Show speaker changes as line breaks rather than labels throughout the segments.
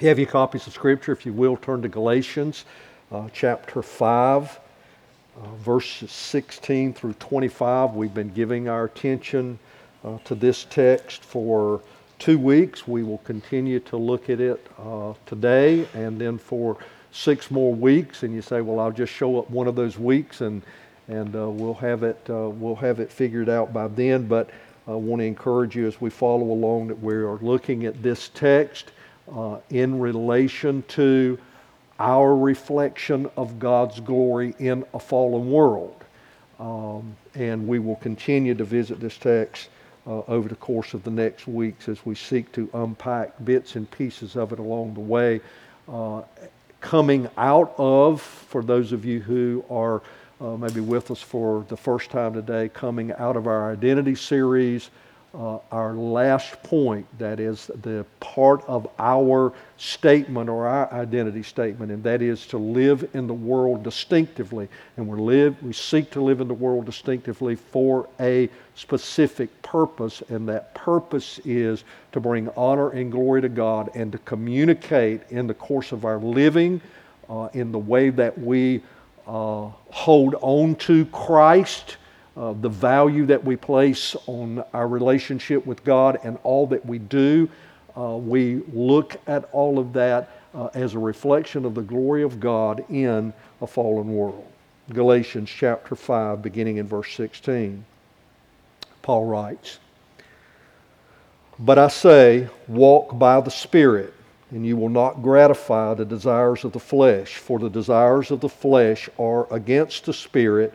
you have your copies of Scripture, if you will, turn to Galatians uh, chapter 5, uh, verses 16 through 25. We've been giving our attention uh, to this text for two weeks. We will continue to look at it uh, today and then for six more weeks. And you say, well, I'll just show up one of those weeks and, and uh, we'll, have it, uh, we'll have it figured out by then. But I want to encourage you as we follow along that we are looking at this text uh, in relation to our reflection of God's glory in a fallen world. Um, and we will continue to visit this text uh, over the course of the next weeks as we seek to unpack bits and pieces of it along the way. Uh, coming out of, for those of you who are uh, maybe with us for the first time today, coming out of our identity series, uh, our last point, that is the part of our statement or our identity statement, and that is to live in the world distinctively. And we live, we seek to live in the world distinctively for a specific purpose, and that purpose is to bring honor and glory to God and to communicate in the course of our living, uh, in the way that we uh, hold on to Christ uh, the value that we place on our relationship with God and all that we do. Uh, we look at all of that uh, as a reflection of the glory of God in a fallen world. Galatians chapter 5, beginning in verse 16. Paul writes, But I say, walk by the Spirit, and you will not gratify the desires of the flesh, for the desires of the flesh are against the Spirit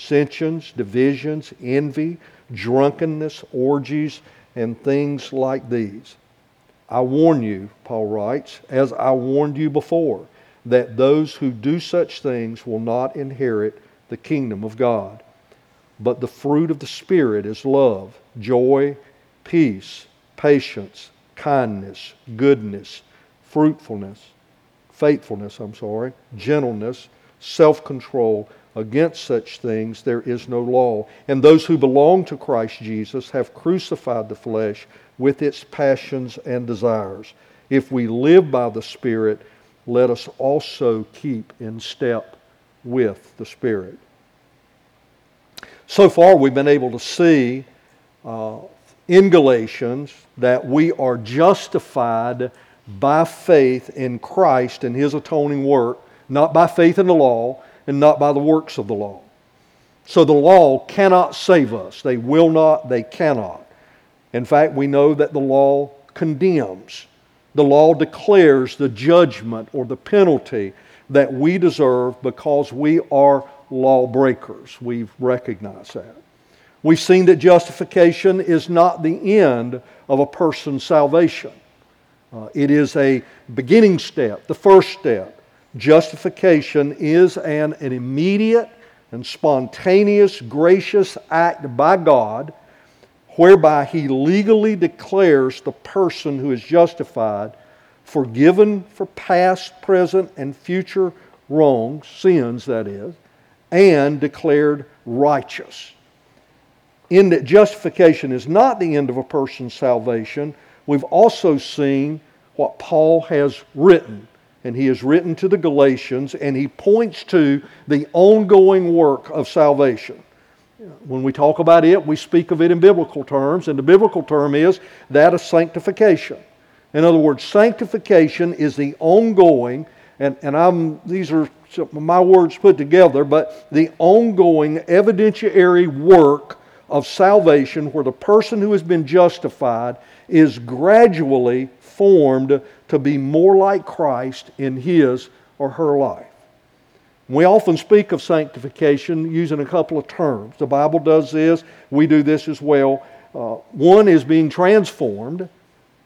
dissensions, divisions, envy, drunkenness, orgies, and things like these. I warn you, Paul writes, as I warned you before, that those who do such things will not inherit the kingdom of God. But the fruit of the Spirit is love, joy, peace, patience, kindness, goodness, fruitfulness, faithfulness, I'm sorry, gentleness, self control. Against such things there is no law. And those who belong to Christ Jesus have crucified the flesh with its passions and desires. If we live by the Spirit, let us also keep in step with the Spirit. So far, we've been able to see uh, in Galatians that we are justified by faith in Christ and His atoning work, not by faith in the law and not by the works of the law. So the law cannot save us. They will not, they cannot. In fact, we know that the law condemns. The law declares the judgment or the penalty that we deserve because we are lawbreakers. We've recognized that. We've seen that justification is not the end of a person's salvation. Uh, it is a beginning step, the first step. Justification is an, an immediate and spontaneous, gracious act by God whereby He legally declares the person who is justified forgiven for past, present, and future wrongs, sins that is, and declared righteous. In that justification is not the end of a person's salvation, we've also seen what Paul has written and he has written to the Galatians, and he points to the ongoing work of salvation. When we talk about it, we speak of it in biblical terms, and the biblical term is that of sanctification. In other words, sanctification is the ongoing, and, and I'm, these are my words put together, but the ongoing evidentiary work of salvation where the person who has been justified is gradually formed to be more like Christ in his or her life. We often speak of sanctification using a couple of terms. The Bible does this, we do this as well. Uh, one is being transformed,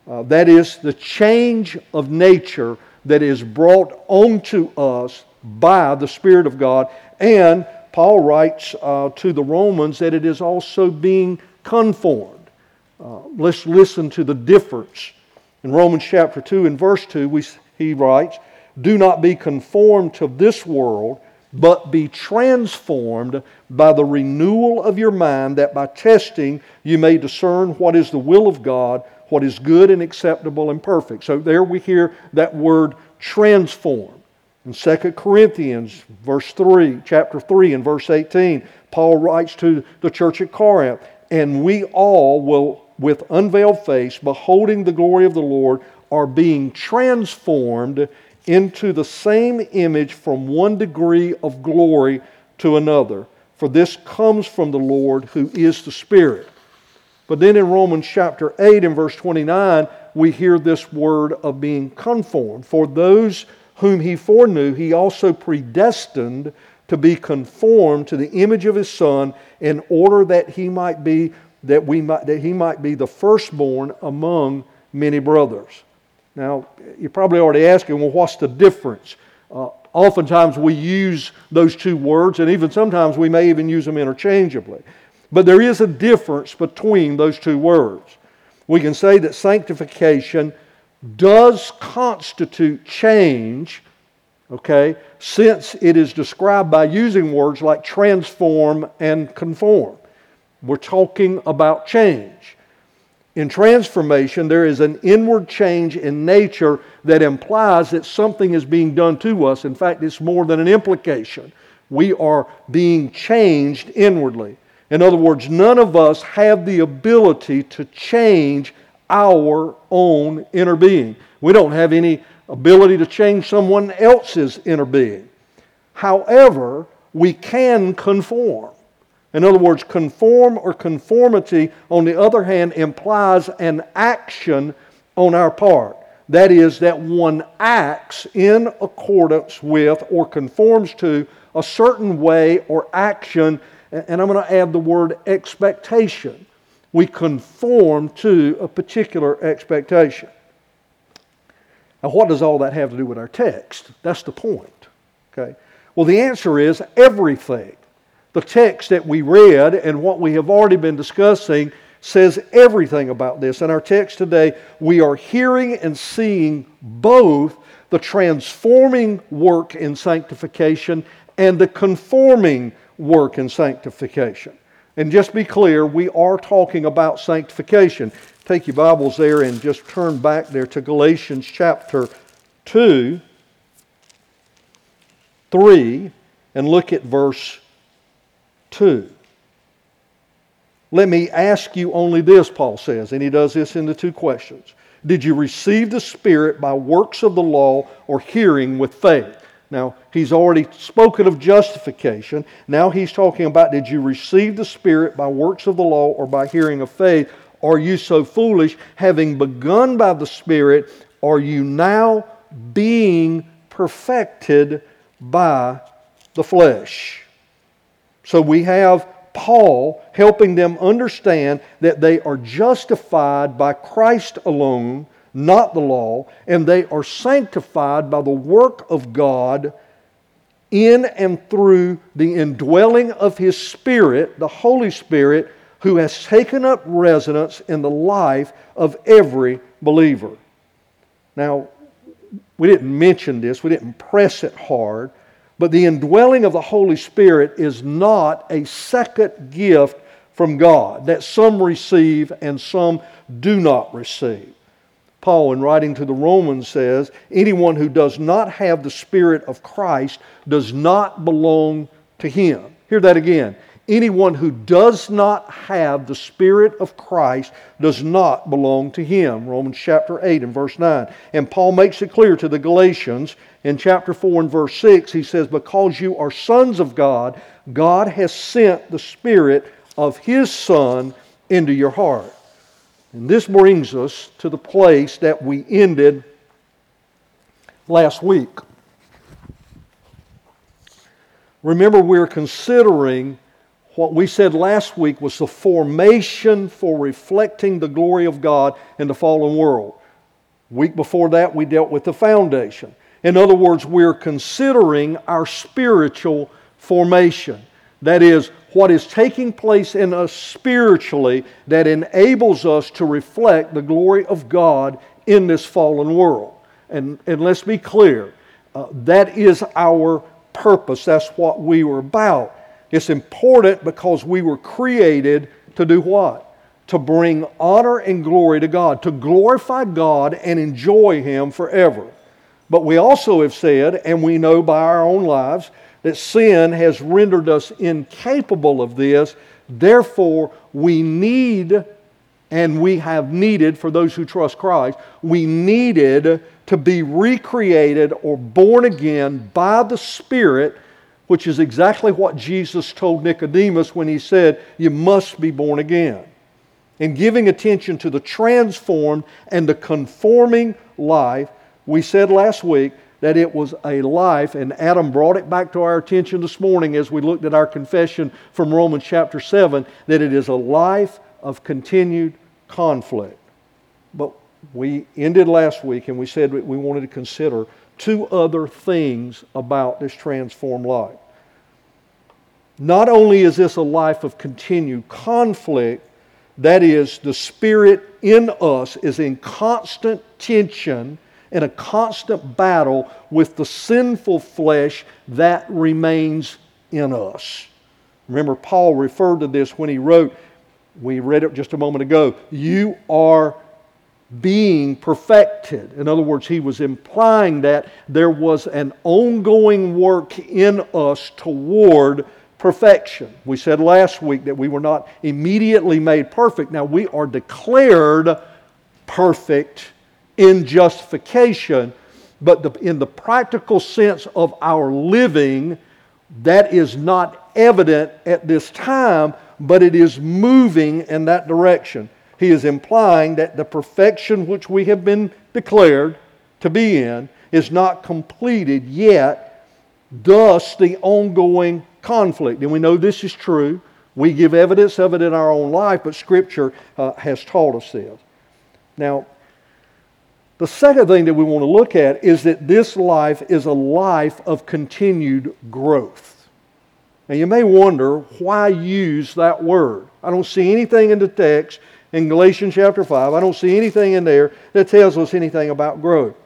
uh, that is, the change of nature that is brought onto us by the Spirit of God. And Paul writes uh, to the Romans that it is also being conformed. Uh, let's listen to the difference. In Romans chapter 2 and verse 2, we, he writes, Do not be conformed to this world, but be transformed by the renewal of your mind, that by testing you may discern what is the will of God, what is good and acceptable and perfect. So there we hear that word transform. In 2 Corinthians, verse 3, chapter 3 and verse 18, Paul writes to the church at Corinth, and we all will, with unveiled face, beholding the glory of the Lord, are being transformed into the same image from one degree of glory to another. For this comes from the Lord who is the Spirit. But then in Romans chapter 8 and verse 29, we hear this word of being conformed. For those whom he foreknew, he also predestined to be conformed to the image of his son in order that he might be that we might that he might be the firstborn among many brothers. Now, you're probably already asking, well, what's the difference? Uh, oftentimes we use those two words, and even sometimes we may even use them interchangeably. But there is a difference between those two words. We can say that sanctification does constitute change, okay, since it is described by using words like transform and conform. We're talking about change. In transformation, there is an inward change in nature that implies that something is being done to us. In fact, it's more than an implication. We are being changed inwardly. In other words, none of us have the ability to change our own inner being. We don't have any ability to change someone else's inner being. However, we can conform. In other words, conform or conformity, on the other hand, implies an action on our part. That is, that one acts in accordance with or conforms to a certain way or action, and I'm going to add the word expectation. We conform to a particular expectation. Now, what does all that have to do with our text? That's the point. Okay? Well, the answer is everything. The text that we read and what we have already been discussing says everything about this. In our text today, we are hearing and seeing both the transforming work in sanctification and the conforming work in sanctification. And just be clear, we are talking about sanctification. Take your Bibles there and just turn back there to Galatians chapter 2, 3, and look at verse 2. Let me ask you only this, Paul says, and he does this in the two questions. Did you receive the Spirit by works of the law or hearing with faith? Now, he's already spoken of justification. Now he's talking about did you receive the Spirit by works of the law or by hearing of faith? Are you so foolish? Having begun by the Spirit, are you now being perfected by the flesh? So we have Paul helping them understand that they are justified by Christ alone, not the law, and they are sanctified by the work of God in and through the indwelling of His Spirit, the Holy Spirit, who has taken up residence in the life of every believer. Now, we didn't mention this, we didn't press it hard, but the indwelling of the Holy Spirit is not a second gift from God that some receive and some do not receive. Paul, in writing to the Romans, says, Anyone who does not have the Spirit of Christ does not belong to him. Hear that again. Anyone who does not have the Spirit of Christ does not belong to him. Romans chapter 8 and verse 9. And Paul makes it clear to the Galatians in chapter 4 and verse 6. He says, Because you are sons of God, God has sent the Spirit of His Son into your heart. And this brings us to the place that we ended last week. Remember, we're considering what we said last week was the formation for reflecting the glory of God in the fallen world. Week before that, we dealt with the foundation. In other words, we're considering our spiritual formation. That is, what is taking place in us spiritually that enables us to reflect the glory of God in this fallen world. And, and let's be clear uh, that is our purpose, that's what we were about. It's important because we were created to do what? To bring honor and glory to God, to glorify God and enjoy Him forever. But we also have said, and we know by our own lives, that sin has rendered us incapable of this. Therefore, we need, and we have needed, for those who trust Christ, we needed to be recreated or born again by the Spirit, which is exactly what Jesus told Nicodemus when he said, You must be born again. In giving attention to the transformed and the conforming life, we said last week that it was a life, and Adam brought it back to our attention this morning as we looked at our confession from Romans chapter 7, that it is a life of continued conflict. But we ended last week and we said we wanted to consider two other things about this transformed life. Not only is this a life of continued conflict, that is, the Spirit in us is in constant tension in a constant battle with the sinful flesh that remains in us. Remember, Paul referred to this when he wrote, we read it just a moment ago, you are being perfected. In other words, he was implying that there was an ongoing work in us toward perfection. We said last week that we were not immediately made perfect. Now we are declared perfect in justification, but the, in the practical sense of our living, that is not evident at this time, but it is moving in that direction. He is implying that the perfection which we have been declared to be in is not completed yet, thus, the ongoing conflict. And we know this is true. We give evidence of it in our own life, but Scripture uh, has taught us this. Now, the second thing that we want to look at is that this life is a life of continued growth. Now, you may wonder why use that word. I don't see anything in the text in Galatians chapter 5, I don't see anything in there that tells us anything about growth.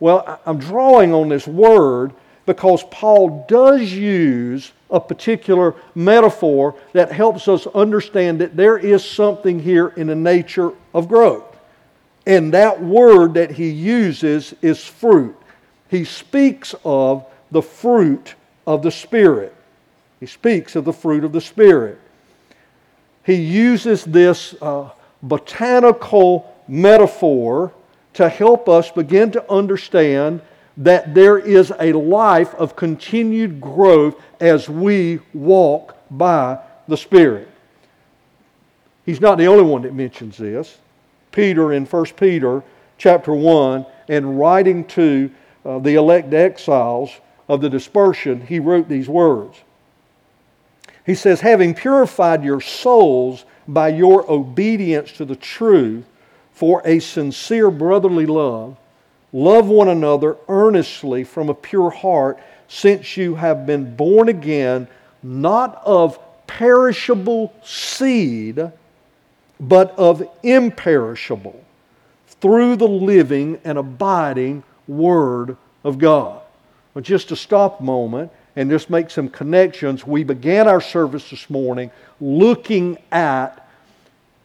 Well, I'm drawing on this word because Paul does use a particular metaphor that helps us understand that there is something here in the nature of growth. And that word that he uses is fruit. He speaks of the fruit of the Spirit. He speaks of the fruit of the Spirit. He uses this uh, botanical metaphor to help us begin to understand that there is a life of continued growth as we walk by the Spirit. He's not the only one that mentions this. Peter in 1 Peter chapter 1 and writing to uh, the elect exiles of the dispersion, he wrote these words. He says, Having purified your souls by your obedience to the truth for a sincere brotherly love, love one another earnestly from a pure heart, since you have been born again, not of perishable seed but of imperishable through the living and abiding Word of God. But just to stop a moment and just make some connections, we began our service this morning looking at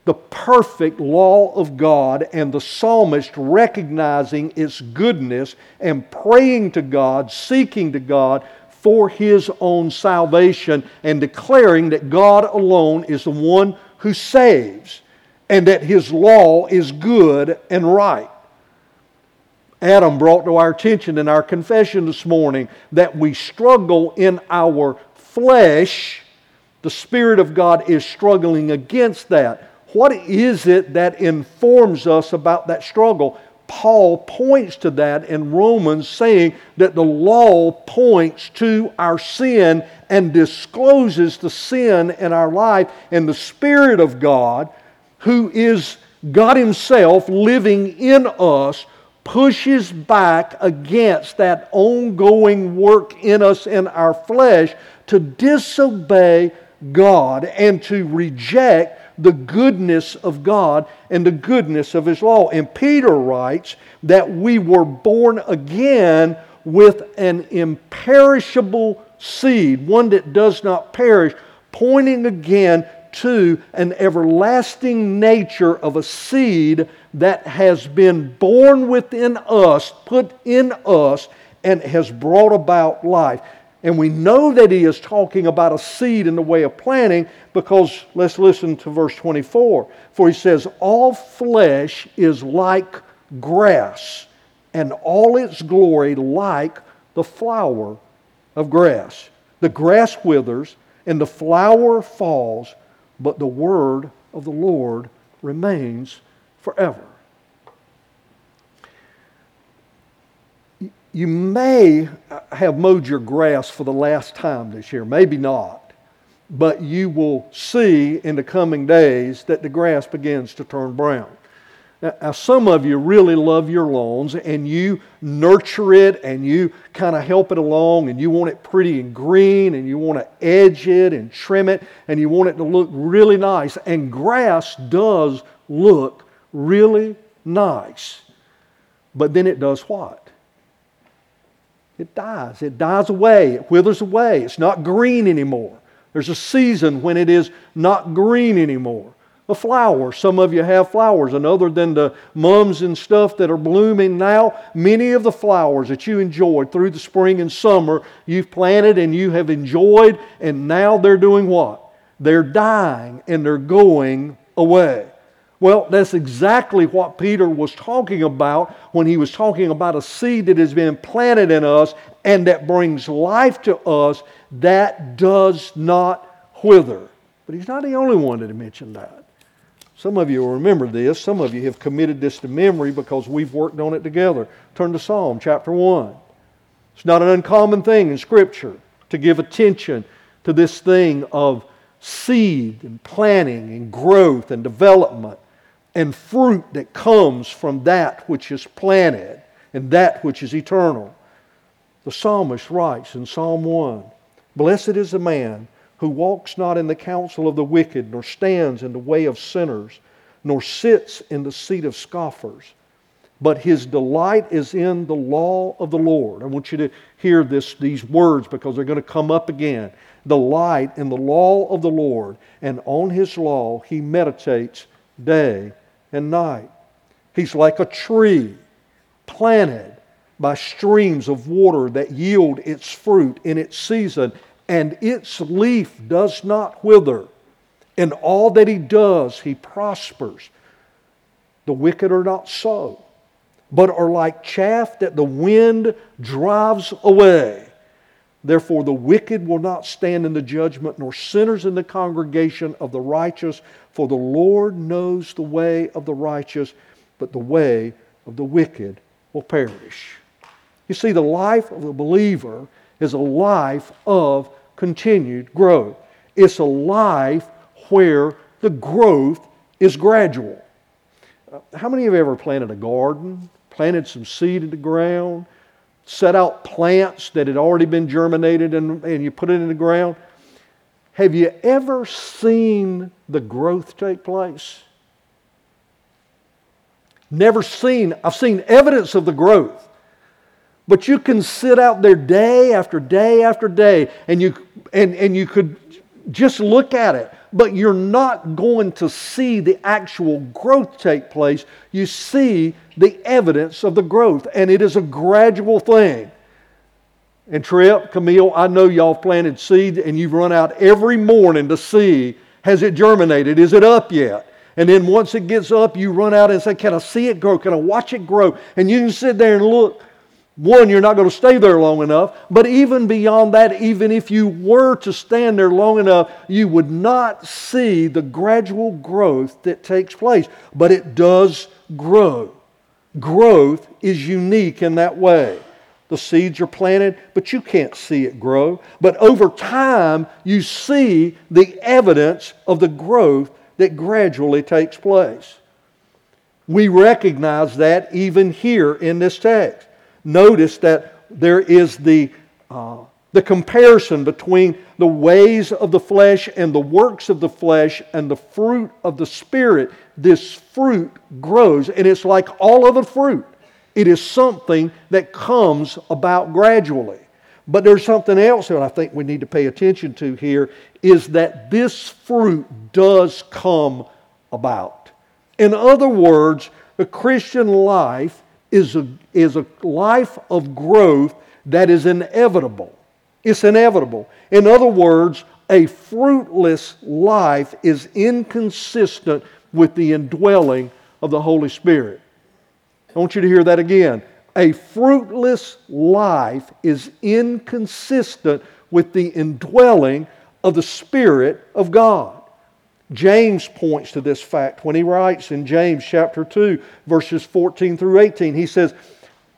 the perfect law of God and the psalmist recognizing its goodness and praying to God, seeking to God for his own salvation and declaring that God alone is the one who saves and that his law is good and right. Adam brought to our attention in our confession this morning that we struggle in our flesh. The Spirit of God is struggling against that. What is it that informs us about that struggle? Paul points to that in Romans, saying that the law points to our sin and discloses the sin in our life, and the Spirit of God who is God Himself living in us, pushes back against that ongoing work in us in our flesh to disobey God and to reject the goodness of God and the goodness of His law. And Peter writes that we were born again with an imperishable seed, one that does not perish, pointing again to an everlasting nature of a seed that has been born within us, put in us, and has brought about life. And we know that he is talking about a seed in the way of planting because let's listen to verse 24. For he says, All flesh is like grass, and all its glory like the flower of grass. The grass withers, and the flower falls, but the word of the Lord remains forever. You may have mowed your grass for the last time this year, maybe not, but you will see in the coming days that the grass begins to turn brown. Now, some of you really love your lawns and you nurture it and you kind of help it along and you want it pretty and green and you want to edge it and trim it and you want it to look really nice. And grass does look really nice. But then it does what? It dies. It dies away. It withers away. It's not green anymore. There's a season when it is not green anymore. A flower. Some of you have flowers, and other than the mums and stuff that are blooming now, many of the flowers that you enjoyed through the spring and summer, you've planted and you have enjoyed, and now they're doing what? They're dying and they're going away. Well, that's exactly what Peter was talking about when he was talking about a seed that has been planted in us and that brings life to us that does not wither. But he's not the only one that mentioned that. Some of you will remember this. Some of you have committed this to memory because we've worked on it together. Turn to Psalm chapter 1. It's not an uncommon thing in Scripture to give attention to this thing of seed and planting and growth and development and fruit that comes from that which is planted and that which is eternal. The psalmist writes in Psalm 1 Blessed is the man who walks not in the counsel of the wicked, nor stands in the way of sinners, nor sits in the seat of scoffers. But his delight is in the law of the Lord. I want you to hear this, these words because they're going to come up again. Delight in the law of the Lord, and on his law he meditates day and night. He's like a tree planted by streams of water that yield its fruit in its season, and its leaf does not wither. In all that he does, he prospers. The wicked are not so, but are like chaff that the wind drives away. Therefore, the wicked will not stand in the judgment, nor sinners in the congregation of the righteous. For the Lord knows the way of the righteous, but the way of the wicked will perish. You see, the life of the believer is a life of continued growth. It's a life where the growth is gradual. Uh, how many of you have ever planted a garden, planted some seed in the ground, set out plants that had already been germinated and, and you put it in the ground. Have you ever seen the growth take place? Never seen, I've seen evidence of the growth. But you can sit out there day after day after day and you, and, and you could just look at it but you're not going to see the actual growth take place. You see the evidence of the growth, and it is a gradual thing. And Trip, Camille, I know y'all planted seed and you've run out every morning to see has it germinated? Is it up yet? And then once it gets up, you run out and say, Can I see it grow? Can I watch it grow? And you can sit there and look one, you're not going to stay there long enough. But even beyond that, even if you were to stand there long enough, you would not see the gradual growth that takes place. But it does grow. Growth is unique in that way. The seeds are planted, but you can't see it grow. But over time, you see the evidence of the growth that gradually takes place. We recognize that even here in this text. Notice that there is the, uh, the comparison between the ways of the flesh and the works of the flesh and the fruit of the Spirit. This fruit grows, and it's like all other fruit. It is something that comes about gradually. But there's something else that I think we need to pay attention to here is that this fruit does come about. In other words, the Christian life is a, is a life of growth that is inevitable. It's inevitable. In other words, a fruitless life is inconsistent with the indwelling of the Holy Spirit. I want you to hear that again. A fruitless life is inconsistent with the indwelling of the Spirit of God. James points to this fact when he writes in James chapter 2, verses 14 through 18. He says,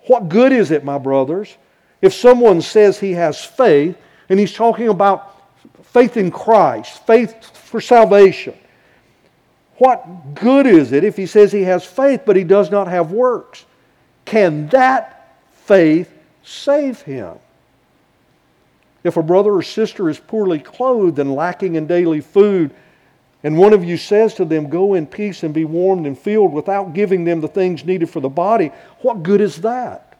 What good is it, my brothers, if someone says he has faith, and he's talking about faith in Christ, faith for salvation? What good is it if he says he has faith but he does not have works? Can that faith save him? If a brother or sister is poorly clothed and lacking in daily food, and one of you says to them, Go in peace and be warmed and filled without giving them the things needed for the body, what good is that?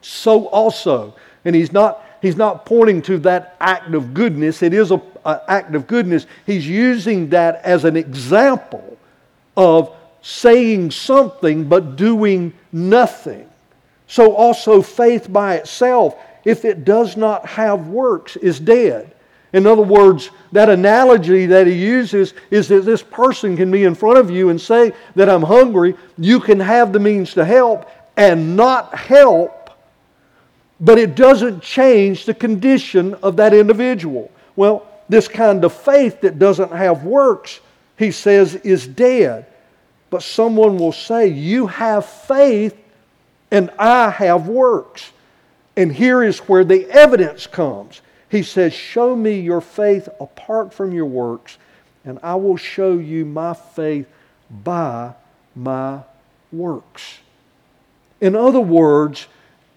So also, and he's not, he's not pointing to that act of goodness, it is an act of goodness. He's using that as an example of saying something but doing nothing. So also, faith by itself, if it does not have works, is dead. In other words, that analogy that he uses is that this person can be in front of you and say that I'm hungry. You can have the means to help and not help, but it doesn't change the condition of that individual. Well, this kind of faith that doesn't have works, he says, is dead. But someone will say, You have faith and I have works. And here is where the evidence comes. He says, Show me your faith apart from your works, and I will show you my faith by my works. In other words,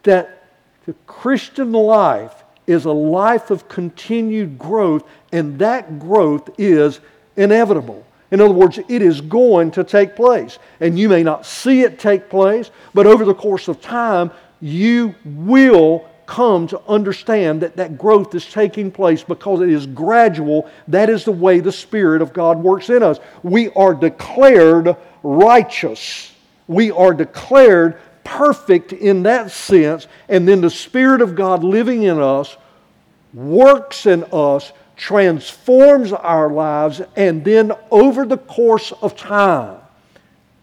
that the Christian life is a life of continued growth, and that growth is inevitable. In other words, it is going to take place. And you may not see it take place, but over the course of time, you will come to understand that that growth is taking place because it is gradual. That is the way the Spirit of God works in us. We are declared righteous. We are declared perfect in that sense. And then the Spirit of God living in us works in us transforms our lives, and then over the course of time,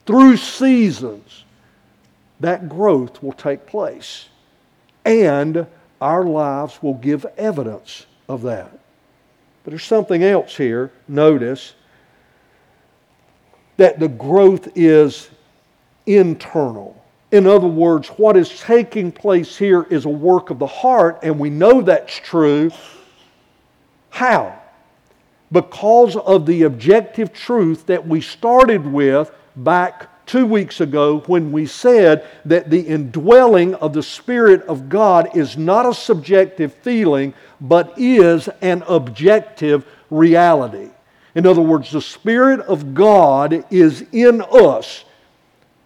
through seasons, that growth will take place. And our lives will give evidence of that. But there's something else here. Notice that the growth is internal. In other words, what is taking place here is a work of the heart, and we know that's true how? Because of the objective truth that we started with back two weeks ago when we said that the indwelling of the Spirit of God is not a subjective feeling, but is an objective reality. In other words, the Spirit of God is in us.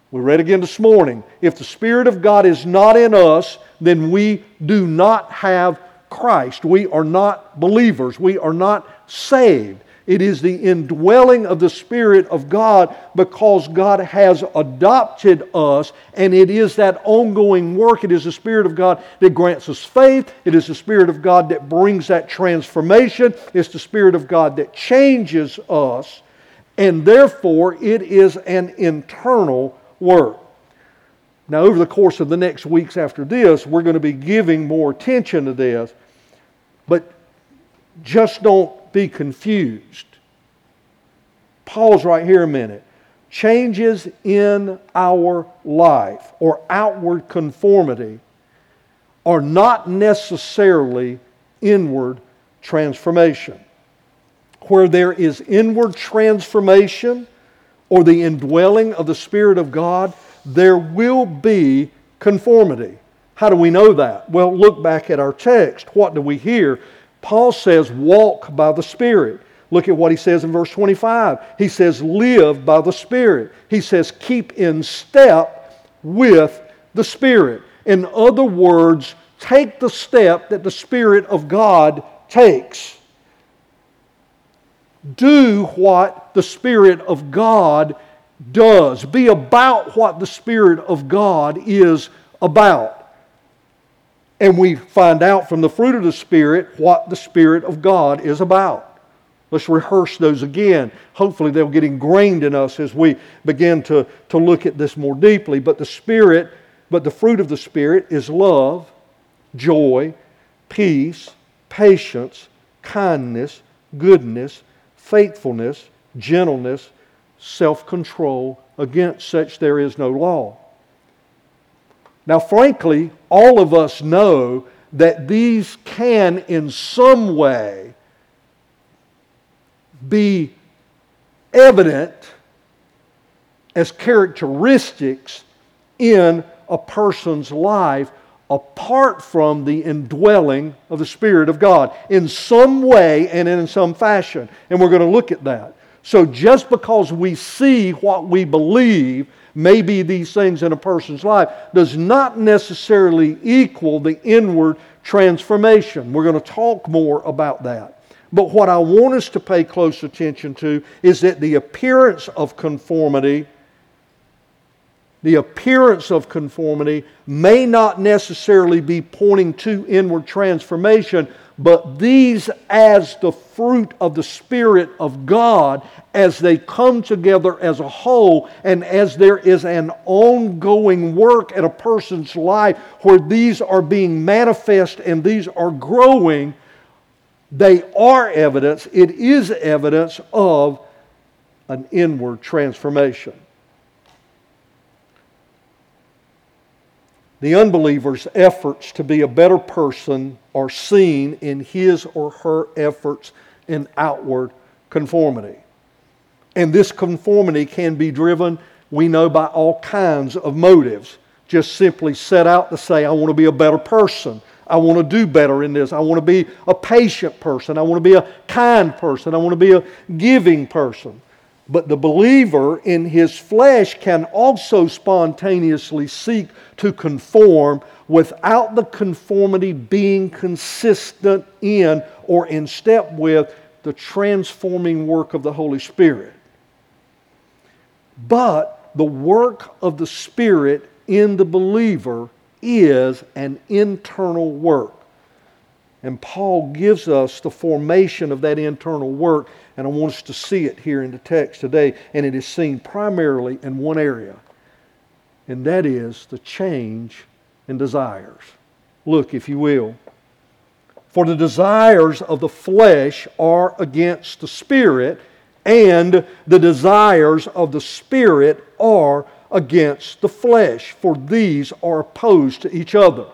We read again this morning. If the Spirit of God is not in us, then we do not have Christ. We are not believers. We are not saved. It is the indwelling of the Spirit of God because God has adopted us, and it is that ongoing work. It is the Spirit of God that grants us faith. It is the Spirit of God that brings that transformation. It's the Spirit of God that changes us, and therefore it is an internal work. Now, over the course of the next weeks after this, we're going to be giving more attention to this. But just don't be confused. Pause right here a minute. Changes in our life or outward conformity are not necessarily inward transformation. Where there is inward transformation, or the indwelling of the Spirit of God, there will be conformity. How do we know that? Well, look back at our text. What do we hear? Paul says, walk by the Spirit. Look at what he says in verse 25. He says, live by the Spirit. He says, keep in step with the Spirit. In other words, take the step that the Spirit of God takes. Do what the Spirit of God does. Be about what the Spirit of God is about. And we find out from the fruit of the Spirit what the Spirit of God is about. Let's rehearse those again. Hopefully, they'll get ingrained in us as we begin to, to look at this more deeply. But the Spirit, but the fruit of the Spirit is love, joy, peace, patience, kindness, goodness, faithfulness, gentleness, self control. Against such there is no law. Now, frankly, all of us know that these can, in some way, be evident as characteristics in a person's life apart from the indwelling of the Spirit of God in some way and in some fashion. And we're going to look at that. So just because we see what we believe may be these things in a person's life does not necessarily equal the inward transformation. We're going to talk more about that. But what I want us to pay close attention to is that the appearance of conformity the appearance of conformity may not necessarily be pointing to inward transformation, but these, as the fruit of the Spirit of God, as they come together as a whole, and as there is an ongoing work at a person's life where these are being manifest and these are growing, they are evidence, it is evidence of an inward transformation. The unbeliever's efforts to be a better person are seen in his or her efforts in outward conformity. And this conformity can be driven, we know, by all kinds of motives. Just simply set out to say, I want to be a better person. I want to do better in this. I want to be a patient person. I want to be a kind person. I want to be a giving person. But the believer in his flesh can also spontaneously seek to conform without the conformity being consistent in or in step with the transforming work of the Holy Spirit. But the work of the Spirit in the believer is an internal work. And Paul gives us the formation of that internal work, and I want us to see it here in the text today. And it is seen primarily in one area, and that is the change in desires. Look, if you will. For the desires of the flesh are against the spirit, and the desires of the spirit are against the flesh, for these are opposed to each other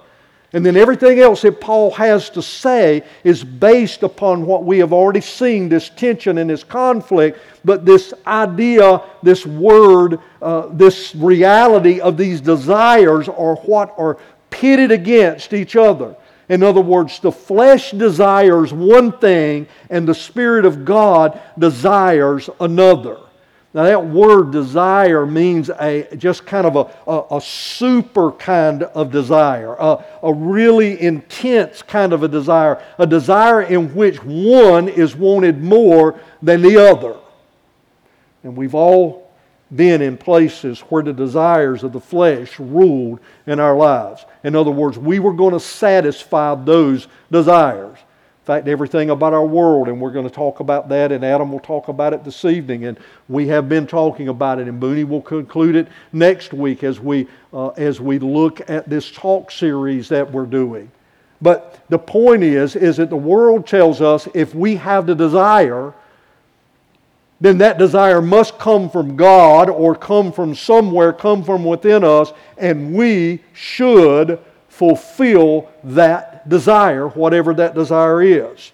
and then everything else that Paul has to say is based upon what we have already seen this tension and this conflict. But this idea, this word, uh, this reality of these desires are what are pitted against each other. In other words, the flesh desires one thing and the Spirit of God desires another. Now, that word desire means a just kind of a, a, a super kind of desire, a, a really intense kind of a desire, a desire in which one is wanted more than the other. And we've all been in places where the desires of the flesh ruled in our lives. In other words, we were going to satisfy those desires. Fact, everything about our world, and we're going to talk about that, and Adam will talk about it this evening, and we have been talking about it, and Booney will conclude it next week as we, uh, as we look at this talk series that we're doing. But the point is, is that the world tells us if we have the desire, then that desire must come from God or come from somewhere, come from within us, and we should fulfill that desire, whatever that desire is.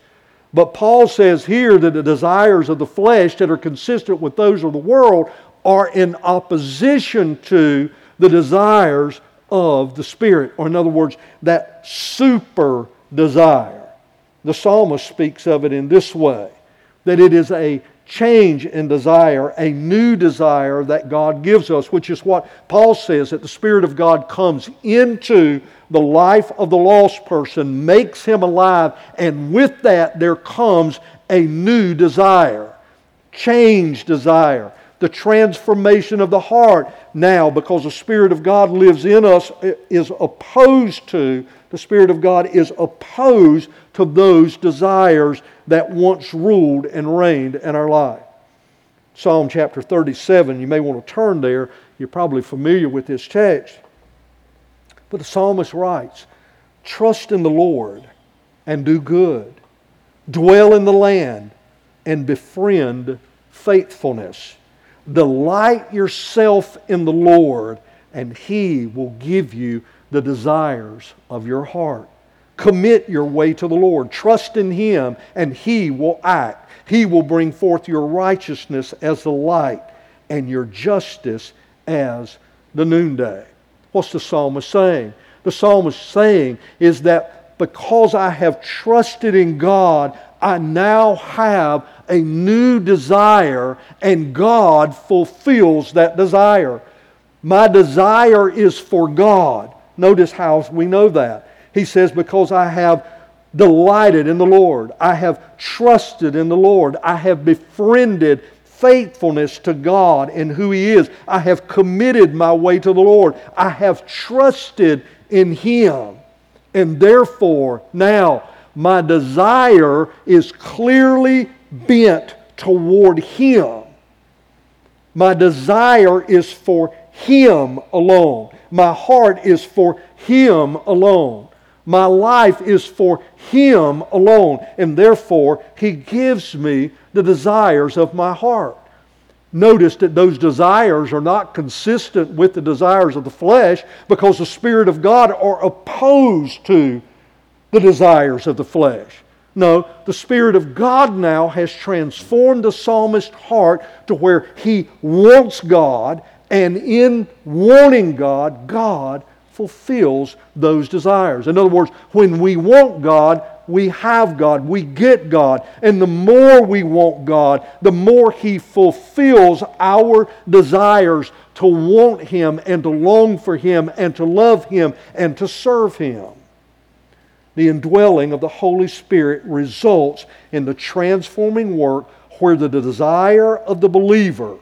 But Paul says here that the desires of the flesh that are consistent with those of the world are in opposition to the desires of the Spirit. Or, in other words, that super desire. The psalmist speaks of it in this way that it is a change in desire, a new desire that God gives us, which is what Paul says that the Spirit of God comes into the life of the lost person, makes him alive, and with that there comes a new desire, change desire. The transformation of the heart now, because the Spirit of God lives in us, is opposed to, the Spirit of God is opposed to those desires that once ruled and reigned in our life. Psalm chapter 37, you may want to turn there. You're probably familiar with this text. But the psalmist writes Trust in the Lord and do good, dwell in the land and befriend faithfulness. Delight yourself in the Lord, and He will give you the desires of your heart. Commit your way to the Lord. Trust in Him, and He will act. He will bring forth your righteousness as the light and your justice as the noonday. What's the psalmist saying? The psalmist saying is that because I have trusted in God, I now have a new desire, and God fulfills that desire. My desire is for God. Notice how we know that. He says, Because I have delighted in the Lord, I have trusted in the Lord, I have befriended faithfulness to God and who He is. I have committed my way to the Lord. I have trusted in Him. And therefore, now my desire is clearly bent toward Him. My desire is for Him alone. My heart is for Him alone. My life is for Him alone, and therefore He gives me the desires of my heart. Notice that those desires are not consistent with the desires of the flesh because the Spirit of God are opposed to the desires of the flesh. No, the Spirit of God now has transformed the psalmist's heart to where he wants God, and in wanting God, God fulfills those desires. In other words, when we want God, we have God, we get God. And the more we want God, the more He fulfills our desires to want Him and to long for Him and to love Him and to serve Him. The indwelling of the Holy Spirit results in the transforming work where the desire of the believer,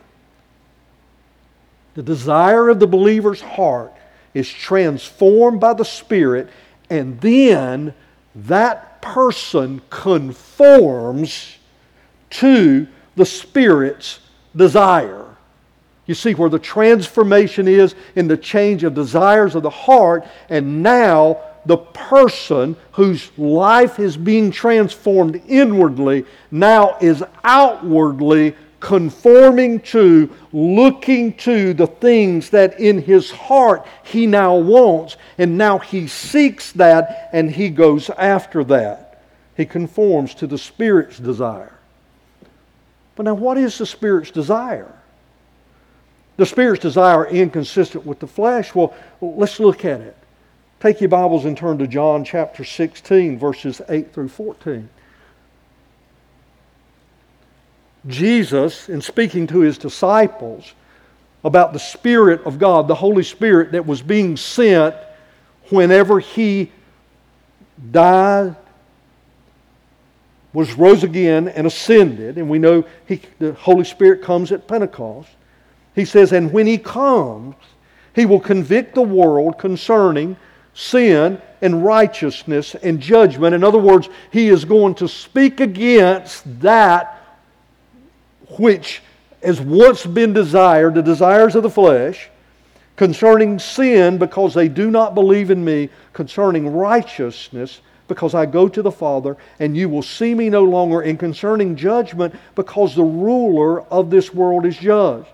the desire of the believer's heart, is transformed by the Spirit, and then that person conforms to the Spirit's desire. You see where the transformation is in the change of desires of the heart, and now the person whose life is being transformed inwardly now is outwardly conforming to, looking to the things that in his heart he now wants, and now he seeks that and he goes after that. He conforms to the Spirit's desire. But now, what is the Spirit's desire? The Spirit's desire inconsistent with the flesh? Well, let's look at it. Take your Bibles and turn to John chapter 16, verses 8 through 14. Jesus, in speaking to his disciples about the Spirit of God, the Holy Spirit that was being sent whenever he died, was rose again and ascended, and we know he, the Holy Spirit comes at Pentecost. He says, And when he comes, he will convict the world concerning sin and righteousness and judgment. In other words, he is going to speak against that which has once been desired, the desires of the flesh, concerning sin, because they do not believe in me, concerning righteousness, because I go to the Father, and you will see me no longer, and concerning judgment, because the ruler of this world is judged.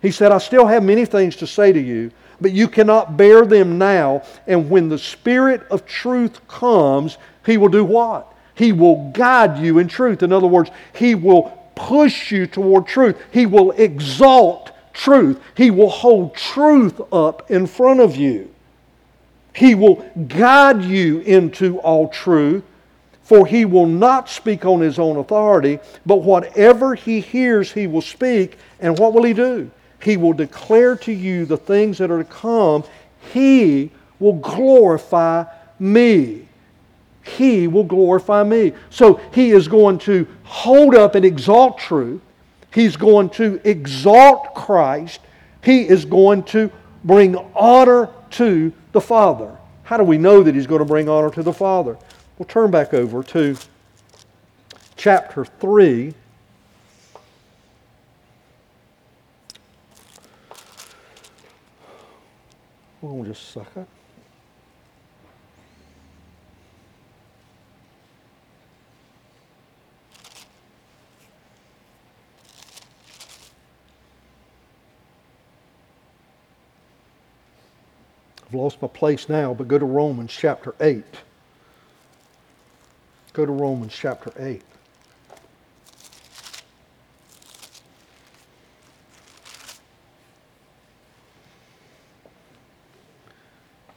He said, I still have many things to say to you, but you cannot bear them now. And when the Spirit of truth comes, He will do what? He will guide you in truth. In other words, He will push you toward truth. He will exalt truth. He will hold truth up in front of you. He will guide you into all truth, for he will not speak on his own authority, but whatever he hears, he will speak. And what will he do? He will declare to you the things that are to come. He will glorify me. He will glorify me. So he is going to hold up and exalt truth. He's going to exalt Christ. He is going to bring honor to the Father. How do we know that he's going to bring honor to the Father? We'll turn back over to chapter 3 Hold on just a second. I've lost my place now, but go to Romans chapter 8. Go to Romans chapter 8.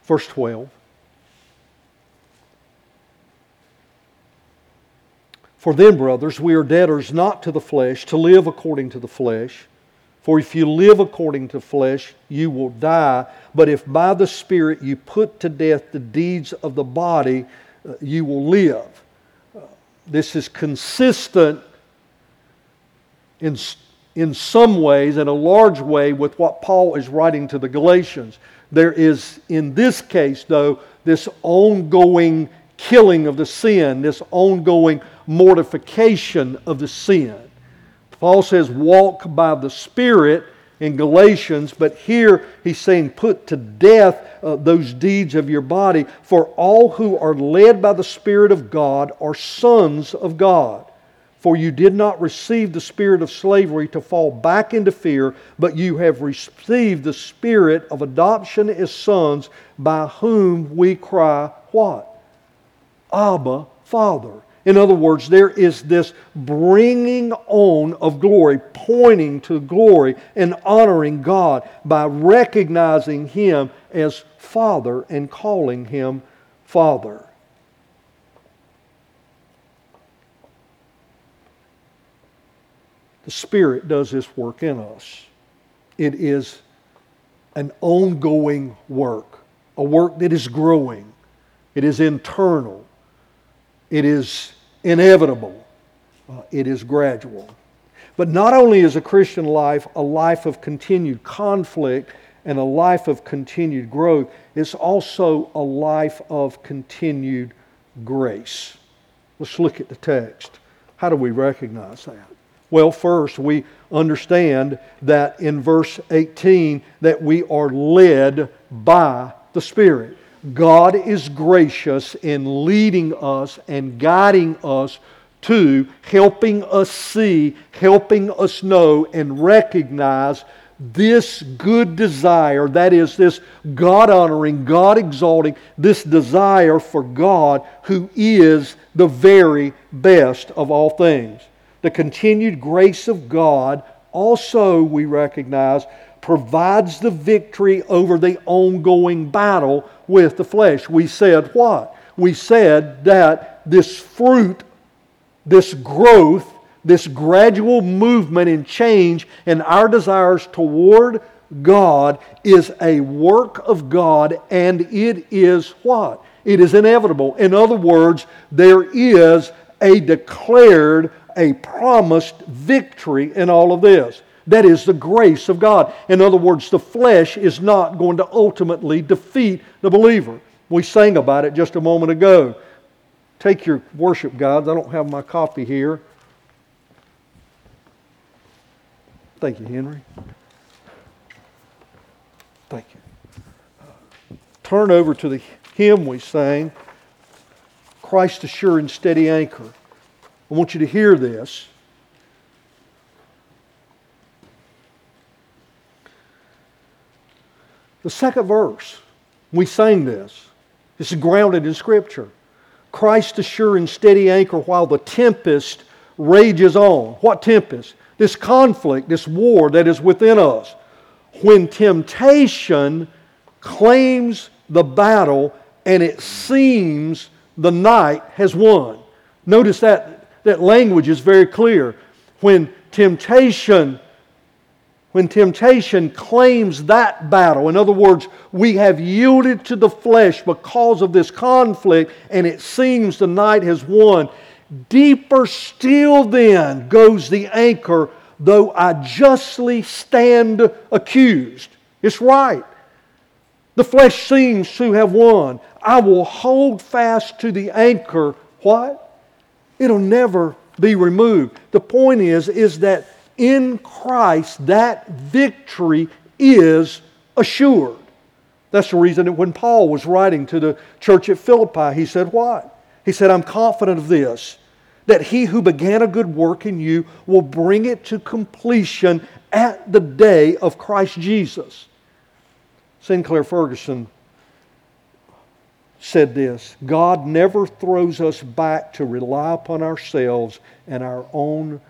Verse 12. For then, brothers, we are debtors not to the flesh, to live according to the flesh. For if you live according to flesh, you will die. But if by the Spirit you put to death the deeds of the body, uh, you will live. Uh, this is consistent in, in some ways, in a large way, with what Paul is writing to the Galatians. There is, in this case, though, this ongoing killing of the sin, this ongoing mortification of the sin. Paul says, walk by the Spirit in Galatians, but here he's saying, put to death uh, those deeds of your body, for all who are led by the Spirit of God are sons of God. For you did not receive the spirit of slavery to fall back into fear, but you have received the spirit of adoption as sons, by whom we cry, What? Abba, Father. In other words, there is this bringing on of glory, pointing to glory and honoring God by recognizing Him as Father and calling Him Father. The Spirit does this work in us. It is an ongoing work, a work that is growing, it is internal, it is inevitable, uh, it is gradual. But not only is a Christian life a life of continued conflict and a life of continued growth, it's also a life of continued grace. Let's look at the text. How do we recognize that? Well, first, we understand that in verse 18 that we are led by the Spirit. God is gracious in leading us and guiding us to helping us see, helping us know, and recognize this good desire, that is, this God honoring, God exalting, this desire for God who is the very best of all things the continued grace of God also, we recognize, provides the victory over the ongoing battle with the flesh. We said what? We said that this fruit, this growth, this gradual movement and change in our desires toward God is a work of God and it is what? It is inevitable. In other words, there is a declared a promised victory in all of this. That is the grace of God. In other words, the flesh is not going to ultimately defeat the believer. We sang about it just a moment ago. Take your worship guides. I don't have my copy here. Thank you, Henry. Thank you. Turn over to the hymn we sang, Christ a sure and steady anchor. I want you to hear this. The second verse, we sang this. This is grounded in Scripture. Christ a sure and steady anchor while the tempest rages on. What tempest? This conflict, this war that is within us. when temptation claims the battle and it seems the night has won. Notice that, that language is very clear. When temptation when temptation claims that battle, in other words, we have yielded to the flesh because of this conflict and it seems the night has won, deeper still then goes the anchor, though I justly stand accused. It's right. The flesh seems to have won. I will hold fast to the anchor. What? It'll never be removed. The point is, is that in Christ, that victory is assured. That's the reason that when Paul was writing to the church at Philippi, he said, What? He said, I'm confident of this, that he who began a good work in you will bring it to completion at the day of Christ Jesus. Sinclair Ferguson said this God never throws us back to rely upon ourselves and our own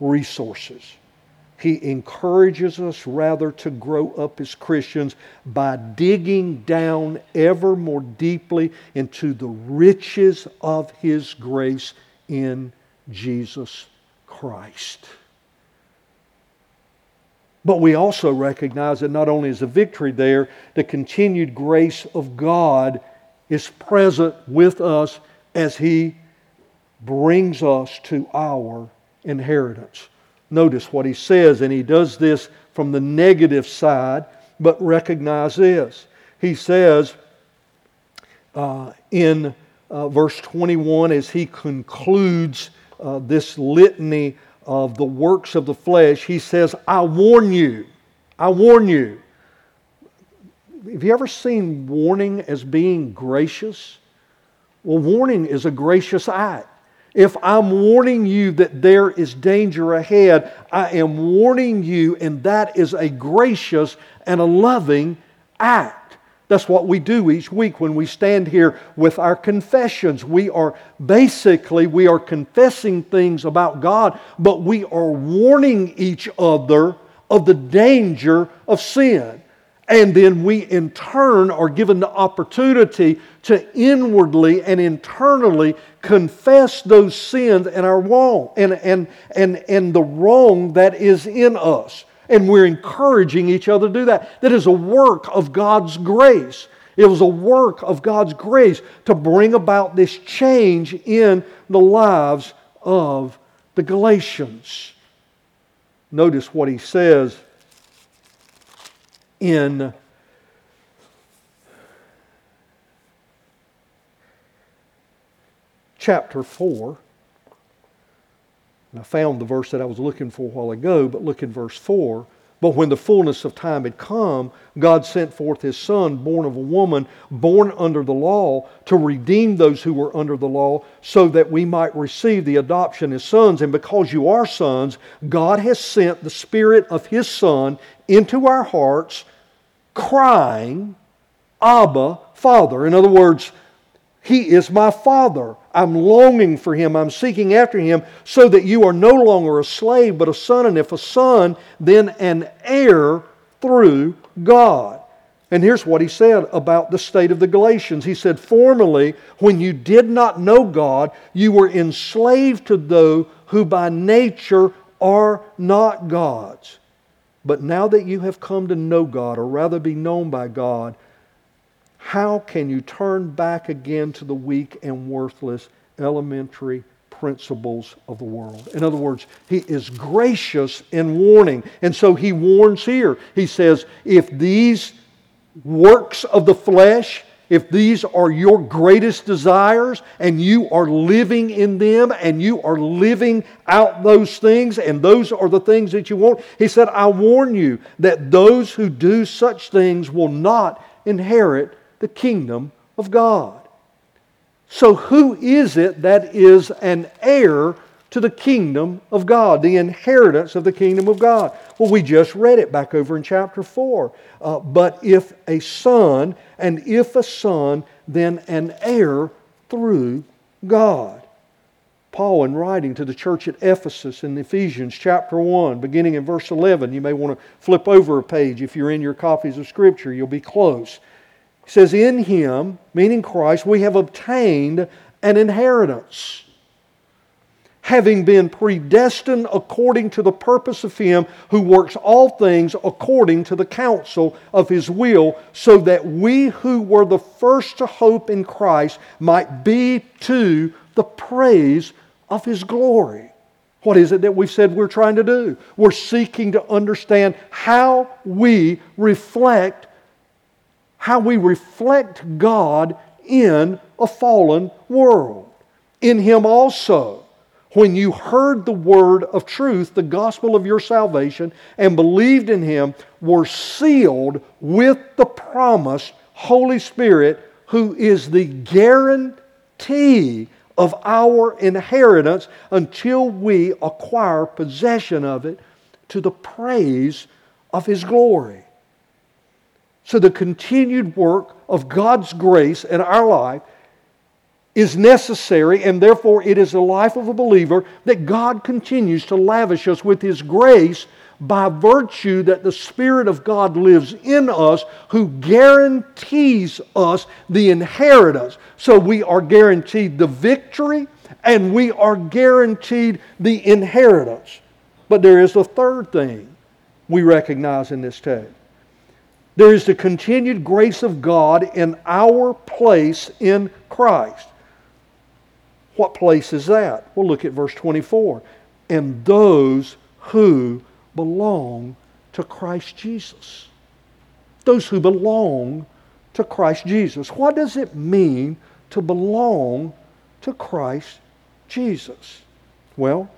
resources. He encourages us rather to grow up as Christians by digging down ever more deeply into the riches of His grace in Jesus Christ. But we also recognize that not only is the victory there, the continued grace of God is present with us as He brings us to our inheritance. Notice what he says, and he does this from the negative side, but recognize this. He says uh, in uh, verse 21 as he concludes uh, this litany of the works of the flesh, he says, I warn you, I warn you. Have you ever seen warning as being gracious? Well, warning is a gracious act. If I'm warning you that there is danger ahead, I am warning you, and that is a gracious and a loving act. That's what we do each week when we stand here with our confessions. We are basically we are confessing things about God, but we are warning each other of the danger of sin. And then we in turn are given the opportunity to inwardly and internally confess those sins and our wrong and, and, and, and the wrong that is in us. And we're encouraging each other to do that. That is a work of God's grace. It was a work of God's grace to bring about this change in the lives of the Galatians. Notice what he says in chapter 4. And I found the verse that I was looking for a while ago, but look in verse 4. But when the fullness of time had come, God sent forth his Son, born of a woman, born under the law, to redeem those who were under the law, so that we might receive the adoption as sons. And because you are sons, God has sent the Spirit of his Son into our hearts, crying, Abba, Father. In other words, He is my Father. I'm longing for Him. I'm seeking after Him so that you are no longer a slave, but a son. And if a son, then an heir through God. And here's what he said about the state of the Galatians. He said, Formerly, when you did not know God, you were enslaved to those who by nature are not gods. But now that you have come to know God, or rather be known by God, how can you turn back again to the weak and worthless elementary principles of the world? In other words, he is gracious in warning. And so he warns here. He says, if these works of the flesh, if these are your greatest desires and you are living in them and you are living out those things and those are the things that you want, he said, I warn you that those who do such things will not inherit the kingdom of God. So, who is it that is an heir to the kingdom of God, the inheritance of the kingdom of God. Well, we just read it back over in chapter 4. Uh, but if a son, and if a son, then an heir through God. Paul, in writing to the church at Ephesus in Ephesians chapter 1, beginning in verse 11, you may want to flip over a page if you're in your copies of Scripture, you'll be close. He says, In him, meaning Christ, we have obtained an inheritance having been predestined according to the purpose of Him who works all things according to the counsel of His will, so that we who were the first to hope in Christ might be to the praise of His glory. What is it that we've said we're trying to do? We're seeking to understand how we reflect how we reflect God in a fallen world. In Him also when you heard the word of truth, the gospel of your salvation, and believed in him, were sealed with the promised Holy Spirit, who is the guarantee of our inheritance until we acquire possession of it to the praise of his glory. So, the continued work of God's grace in our life is necessary, and therefore it is the life of a believer that God continues to lavish us with His grace by virtue that the Spirit of God lives in us, who guarantees us the inheritance. So we are guaranteed the victory and we are guaranteed the inheritance. But there is a third thing we recognize in this text. There is the continued grace of God in our place in Christ. What place is that? We'll look at verse 24. And those who belong to Christ Jesus. Those who belong to Christ Jesus. What does it mean to belong to Christ Jesus? Well,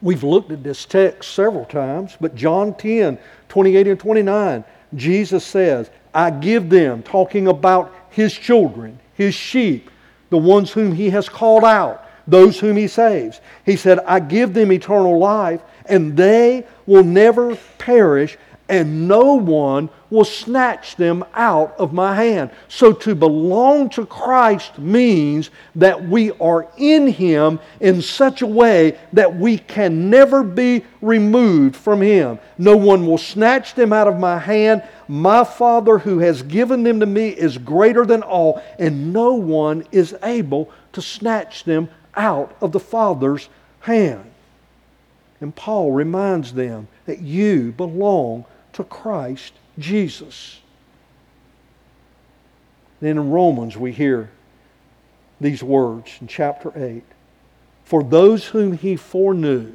we've looked at this text several times, but John 10, 28 and 29, Jesus says, I give them, talking about his children, his sheep, the ones whom he has called out, those whom he saves. He said, I give them eternal life, and they will never perish, and no one will snatch them out of my hand. So to belong to Christ means that we are in Him in such a way that we can never be removed from Him. No one will snatch them out of my hand. My Father who has given them to me is greater than all, and no one is able to snatch them out of the Father's hand. And Paul reminds them that you belong to Christ Jesus. Then in Romans, we hear these words in chapter 8 For those whom he foreknew,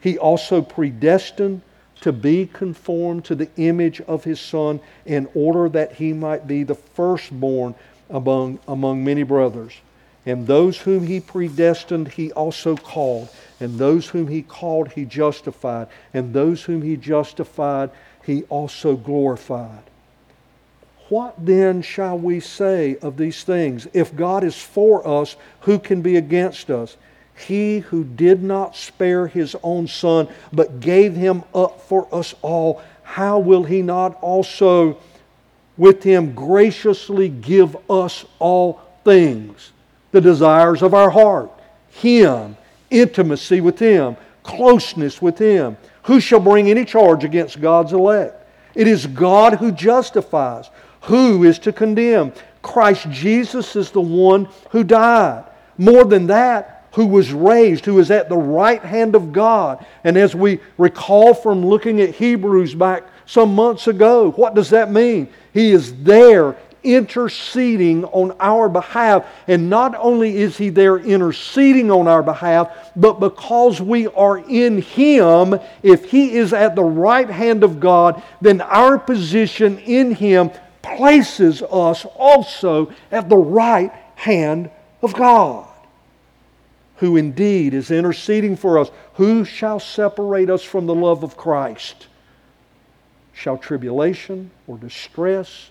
he also predestined to be conformed to the image of his Son in order that he might be the firstborn among, among many brothers. And those whom he predestined, he also called. And those whom he called, he justified. And those whom he justified, he also glorified. What then shall we say of these things? If God is for us, who can be against us? He who did not spare his own son, but gave him up for us all, how will he not also with him graciously give us all things? The desires of our heart, him, intimacy with him, closeness with him. Who shall bring any charge against God's elect? It is God who justifies. Who is to condemn? Christ Jesus is the one who died. More than that, who was raised, who is at the right hand of God. And as we recall from looking at Hebrews back some months ago, what does that mean? He is there interceding on our behalf. And not only is He there interceding on our behalf, but because we are in Him, if He is at the right hand of God, then our position in Him places us also at the right hand of God who indeed is interceding for us. Who shall separate us from the love of Christ? Shall tribulation or distress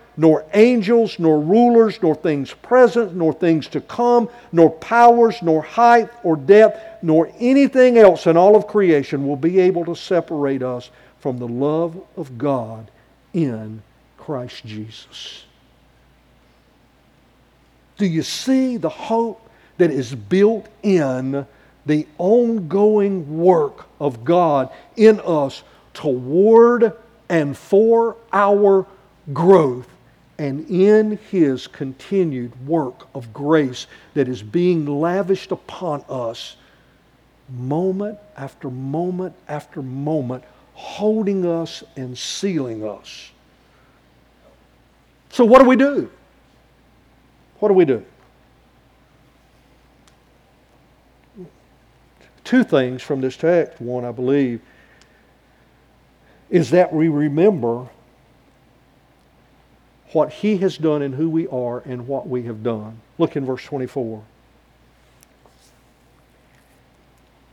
nor angels, nor rulers, nor things present, nor things to come, nor powers, nor height or depth, nor anything else in all of creation will be able to separate us from the love of God in Christ Jesus. Do you see the hope that is built in the ongoing work of God in us toward and for our growth and in His continued work of grace that is being lavished upon us moment after moment after moment, holding us and sealing us. So, what do we do? What do we do? Two things from this text. One, I believe, is that we remember what He has done and who we are and what we have done. Look in verse 24.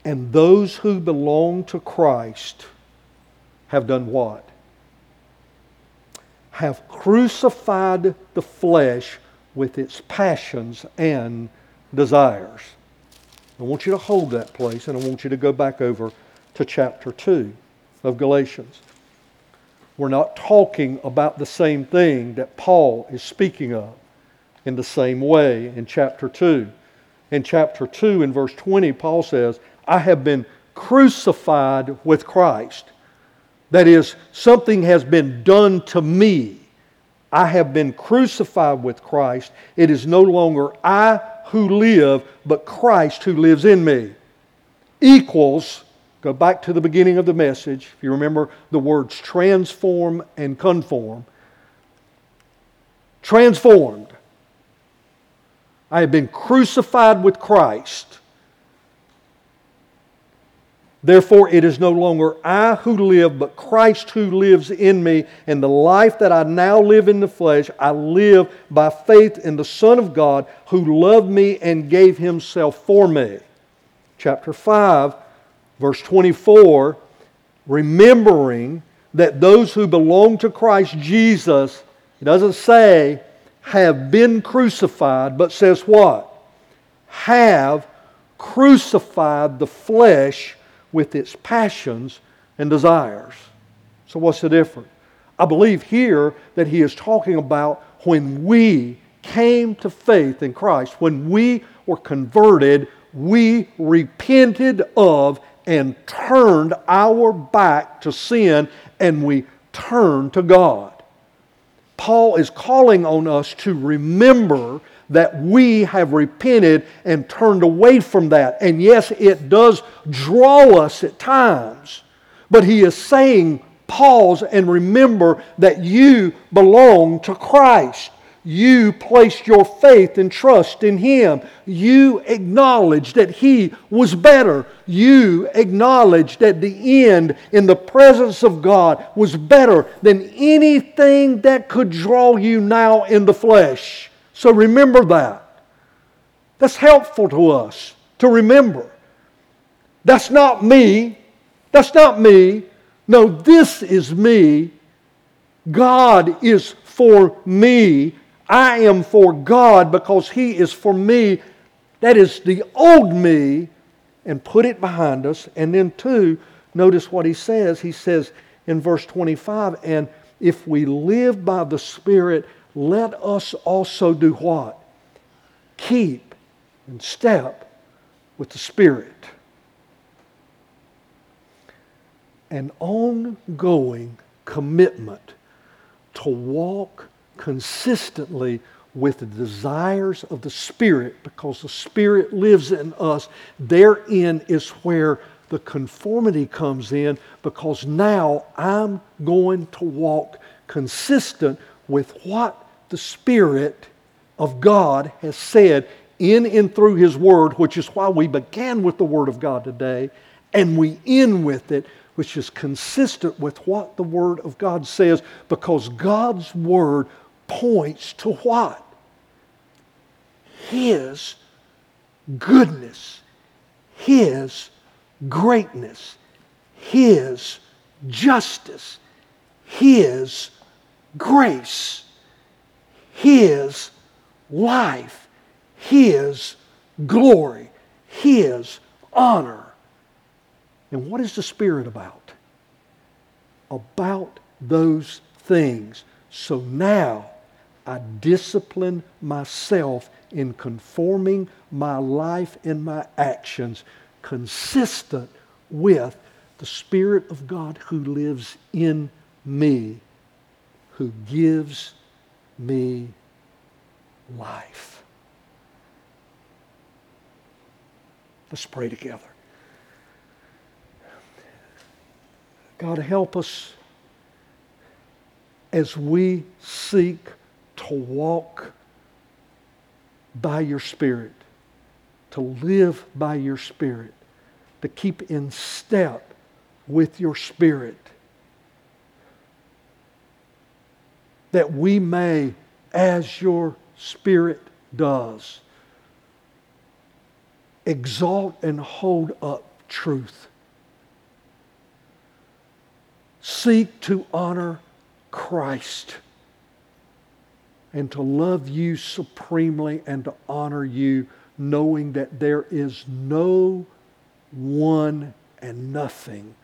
And those who belong to Christ have done what? Have crucified the flesh with its passions and desires. I want you to hold that place and I want you to go back over to chapter 2 of Galatians. We're not talking about the same thing that Paul is speaking of in the same way in chapter 2. In chapter 2, in verse 20, Paul says, I have been crucified with Christ. That is, something has been done to me. I have been crucified with Christ. It is no longer I who live, but Christ who lives in me. Equals Go back to the beginning of the message. If you remember the words transform and conform. Transformed. I have been crucified with Christ. Therefore, it is no longer I who live, but Christ who lives in me. And the life that I now live in the flesh, I live by faith in the Son of God who loved me and gave himself for me. Chapter 5 Verse 24, remembering that those who belong to Christ Jesus, it doesn't say have been crucified, but says what? Have crucified the flesh with its passions and desires. So, what's the difference? I believe here that he is talking about when we came to faith in Christ, when we were converted, we repented of and turned our back to sin and we turned to God. Paul is calling on us to remember that we have repented and turned away from that. And yes, it does draw us at times, but he is saying, pause and remember that you belong to Christ. You placed your faith and trust in Him. You acknowledged that He was better. You acknowledged that the end in the presence of God was better than anything that could draw you now in the flesh. So remember that. That's helpful to us to remember. That's not me. That's not me. No, this is me. God is for me. I am for God because He is for me. That is the old me, and put it behind us. And then, two, notice what He says. He says in verse 25, and if we live by the Spirit, let us also do what? Keep in step with the Spirit. An ongoing commitment to walk consistently with the desires of the Spirit because the Spirit lives in us. Therein is where the conformity comes in because now I'm going to walk consistent with what the Spirit of God has said in and through His Word, which is why we began with the Word of God today and we end with it which is consistent with what the Word of God says, because God's Word points to what? His goodness, His greatness, His justice, His grace, His life, His glory, His honor. And what is the Spirit about? About those things. So now I discipline myself in conforming my life and my actions consistent with the Spirit of God who lives in me, who gives me life. Let's pray together. God, help us as we seek to walk by your Spirit, to live by your Spirit, to keep in step with your Spirit, that we may, as your Spirit does, exalt and hold up truth. Seek to honor Christ and to love you supremely and to honor you, knowing that there is no one and nothing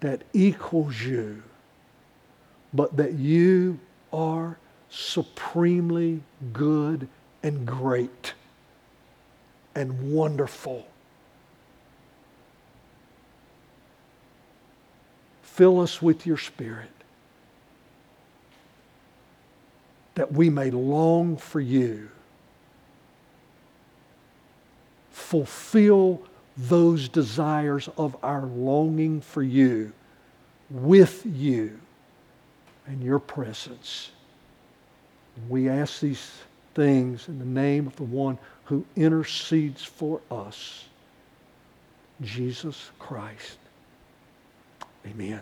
that equals you, but that you are supremely good and great and wonderful. Fill us with your Spirit that we may long for you. Fulfill those desires of our longing for you with you and your presence. We ask these things in the name of the one who intercedes for us, Jesus Christ. Amen.